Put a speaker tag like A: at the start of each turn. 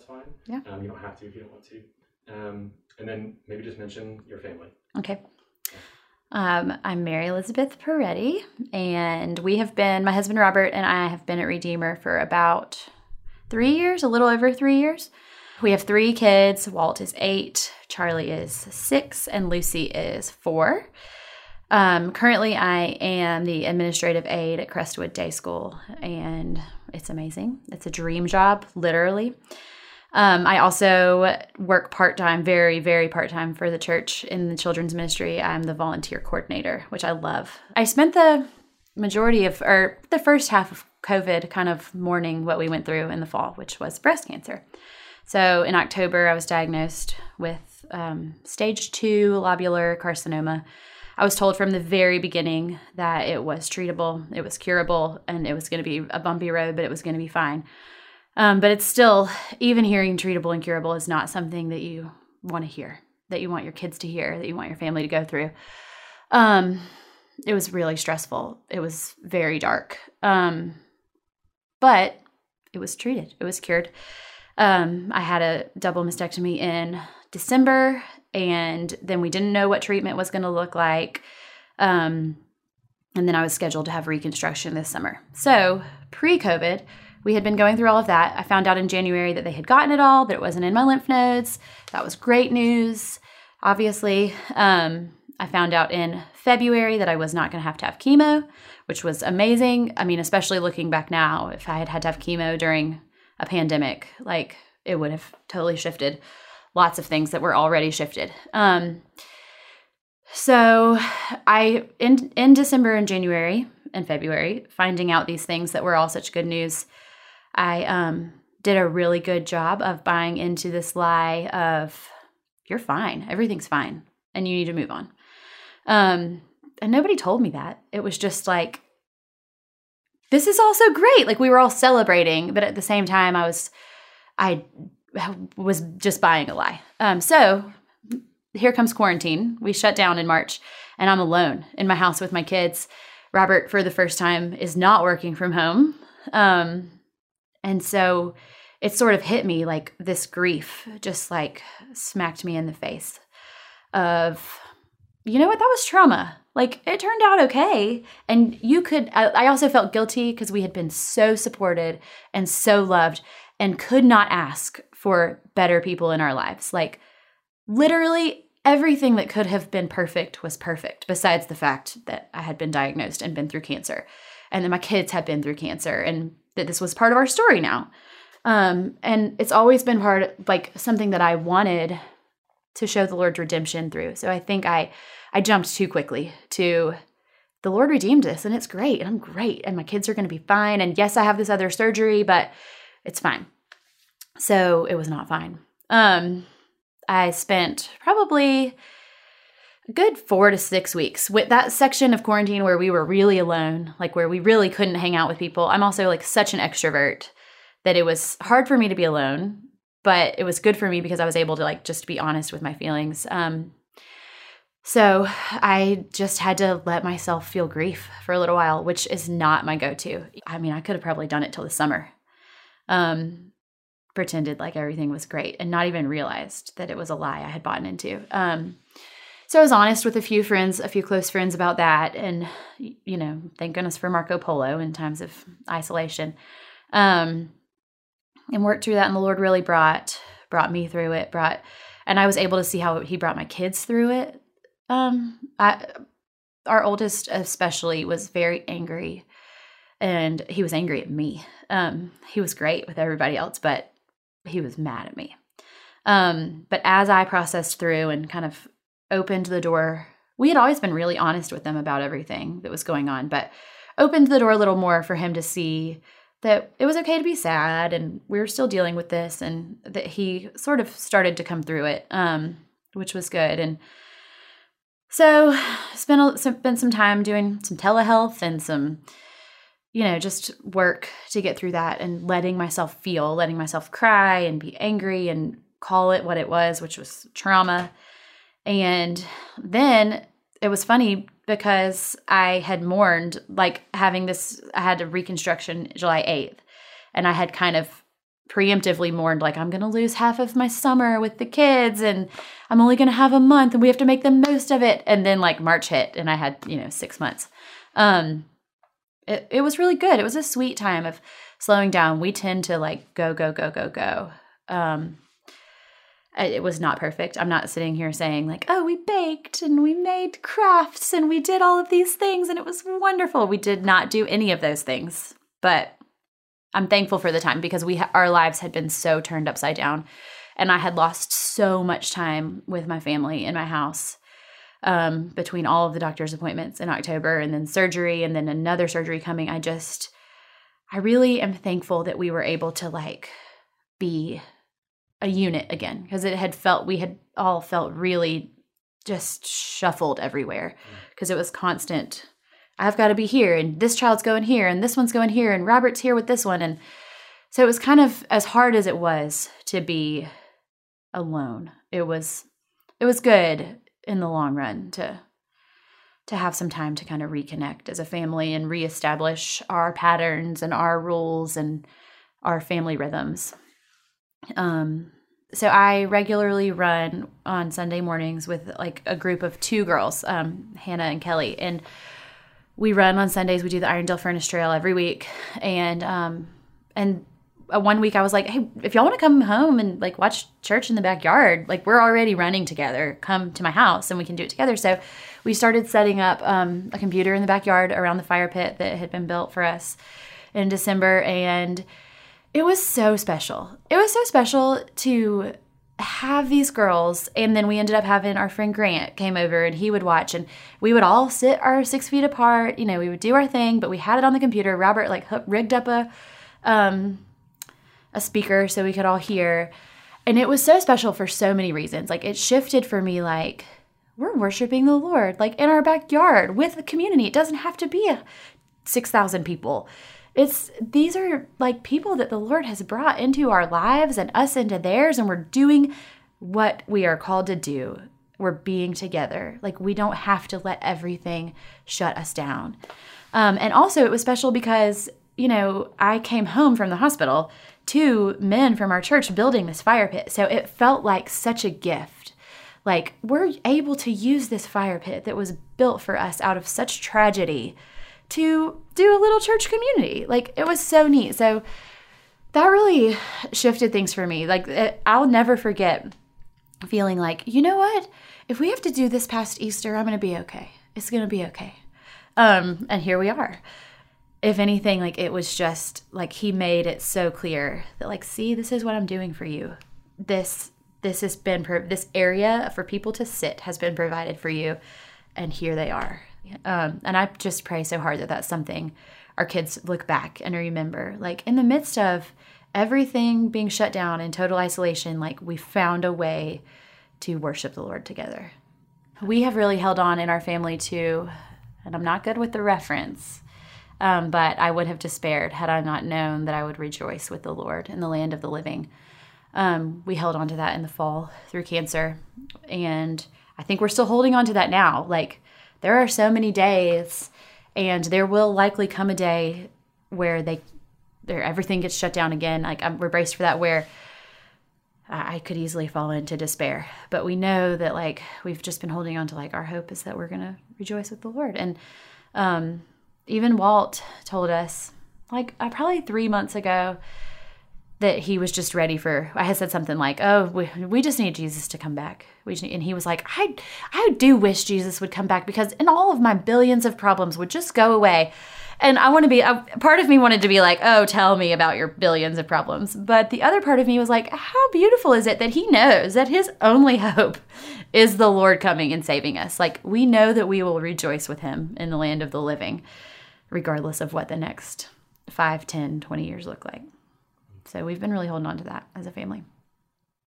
A: that's fine.
B: Yeah.
A: Um, you don't have to if you don't want to. Um, and then maybe just mention your family.
B: Okay. Um, I'm Mary Elizabeth Peretti, and we have been, my husband Robert and I have been at Redeemer for about three years, a little over three years. We have three kids. Walt is eight, Charlie is six, and Lucy is four. Um, currently, I am the administrative aide at Crestwood Day School, and it's amazing. It's a dream job, literally. Um, I also work part time, very, very part time for the church in the children's ministry. I'm the volunteer coordinator, which I love. I spent the majority of, or the first half of COVID kind of mourning what we went through in the fall, which was breast cancer. So in October, I was diagnosed with um, stage two lobular carcinoma. I was told from the very beginning that it was treatable, it was curable, and it was going to be a bumpy road, but it was going to be fine. Um, but it's still, even hearing treatable and curable is not something that you want to hear, that you want your kids to hear, that you want your family to go through. Um, it was really stressful. It was very dark. Um, but it was treated, it was cured. Um, I had a double mastectomy in December, and then we didn't know what treatment was going to look like. Um, and then I was scheduled to have reconstruction this summer. So, pre COVID, we had been going through all of that. I found out in January that they had gotten it all, that it wasn't in my lymph nodes. That was great news, obviously. Um, I found out in February that I was not going to have to have chemo, which was amazing. I mean, especially looking back now, if I had had to have chemo during a pandemic, like it would have totally shifted lots of things that were already shifted. Um, so I in in December and January and February, finding out these things that were all such good news, I um, did a really good job of buying into this lie of you're fine, everything's fine, and you need to move on. Um, and nobody told me that. It was just like this is also great. Like we were all celebrating, but at the same time, I was I was just buying a lie. Um, so here comes quarantine. We shut down in March, and I'm alone in my house with my kids. Robert, for the first time, is not working from home. Um, and so it sort of hit me like this grief just like smacked me in the face of, you know what, that was trauma. Like it turned out okay. And you could, I also felt guilty because we had been so supported and so loved and could not ask for better people in our lives. Like literally everything that could have been perfect was perfect, besides the fact that I had been diagnosed and been through cancer, and that my kids had been through cancer, and that this was part of our story now. Um, and it's always been part like something that I wanted to show the Lord's redemption through. So I think I I jumped too quickly to the Lord redeemed this and it's great and I'm great and my kids are going to be fine and yes I have this other surgery but it's fine. So it was not fine. Um I spent probably good 4 to 6 weeks with that section of quarantine where we were really alone, like where we really couldn't hang out with people. I'm also like such an extrovert that it was hard for me to be alone, but it was good for me because I was able to like just be honest with my feelings. Um so I just had to let myself feel grief for a little while, which is not my go-to. I mean, I could have probably done it till the summer. Um, pretended like everything was great and not even realized that it was a lie I had bought into. Um, so I was honest with a few friends, a few close friends about that, and you know, thank goodness for Marco Polo in times of isolation, um, and worked through that. And the Lord really brought brought me through it. Brought, and I was able to see how He brought my kids through it um, I, our oldest especially was very angry, and he was angry at me. Um, he was great with everybody else, but he was mad at me. Um, but as I processed through and kind of opened the door, we had always been really honest with them about everything that was going on, but opened the door a little more for him to see that it was okay to be sad and we were still dealing with this and that he sort of started to come through it um, which was good and so spent spent some time doing some telehealth and some, you know, just work to get through that and letting myself feel, letting myself cry and be angry and call it what it was, which was trauma. And then it was funny because I had mourned like having this I had a reconstruction July 8th and I had kind of preemptively mourned like I'm going to lose half of my summer with the kids and I'm only going to have a month and we have to make the most of it and then like March hit and I had, you know, 6 months. Um it it was really good. It was a sweet time of slowing down. We tend to like go go go go go. Um it was not perfect. I'm not sitting here saying like, "Oh, we baked and we made crafts and we did all of these things and it was wonderful." We did not do any of those things. But I'm thankful for the time because we ha- our lives had been so turned upside down, and I had lost so much time with my family in my house um, between all of the doctor's appointments in October and then surgery and then another surgery coming. I just, I really am thankful that we were able to like be a unit again because it had felt we had all felt really just shuffled everywhere mm. because it was constant I've got to be here, and this child's going here, and this one's going here, and Robert's here with this one. And so it was kind of as hard as it was to be alone. It was it was good in the long run to to have some time to kind of reconnect as a family and reestablish our patterns and our rules and our family rhythms. Um so I regularly run on Sunday mornings with like a group of two girls, um, Hannah and Kelly, and we run on Sundays. We do the Irondale Furnace Trail every week, and um, and one week I was like, hey, if y'all want to come home and like watch church in the backyard, like we're already running together, come to my house and we can do it together. So we started setting up um, a computer in the backyard around the fire pit that had been built for us in December, and it was so special. It was so special to have these girls and then we ended up having our friend grant came over and he would watch and we would all sit our six feet apart you know we would do our thing but we had it on the computer. Robert like rigged up a um a speaker so we could all hear. And it was so special for so many reasons. Like it shifted for me like we're worshiping the lord like in our backyard with the community. It doesn't have to be a 6000 people it's these are like people that the Lord has brought into our lives and us into theirs, and we're doing what we are called to do. We're being together. Like we don't have to let everything shut us down. Um, and also, it was special because, you know, I came home from the hospital, two men from our church building this fire pit. So it felt like such a gift. Like we're able to use this fire pit that was built for us out of such tragedy to do a little church community. Like it was so neat. So that really shifted things for me. Like it, I'll never forget feeling like, you know what? If we have to do this past Easter, I'm going to be okay. It's going to be okay. Um, and here we are. If anything, like it was just like he made it so clear that like, see, this is what I'm doing for you. This this has been this area for people to sit has been provided for you, and here they are. Um, and I just pray so hard that that's something our kids look back and remember. Like in the midst of everything being shut down in total isolation, like we found a way to worship the Lord together. We have really held on in our family to, and I'm not good with the reference, um, but I would have despaired had I not known that I would rejoice with the Lord in the land of the living. Um, we held on to that in the fall through cancer, and I think we're still holding on to that now. Like there are so many days and there will likely come a day where they there everything gets shut down again. Like I'm, we're braced for that where I could easily fall into despair. But we know that like we've just been holding on to like our hope is that we're gonna rejoice with the lord. And um, even walt told us like uh, probably three months ago that he was just ready for i had said something like oh we, we just need jesus to come back. And he was like i i do wish jesus would come back because and all of my billions of problems would just go away. And i want to be a, part of me wanted to be like oh tell me about your billions of problems. But the other part of me was like how beautiful is it that he knows that his only hope is the lord coming and saving us? Like we know that we will rejoice with him in the land of the living regardless of what the next 5 10 20 years look like so we've been really holding on to that as a family.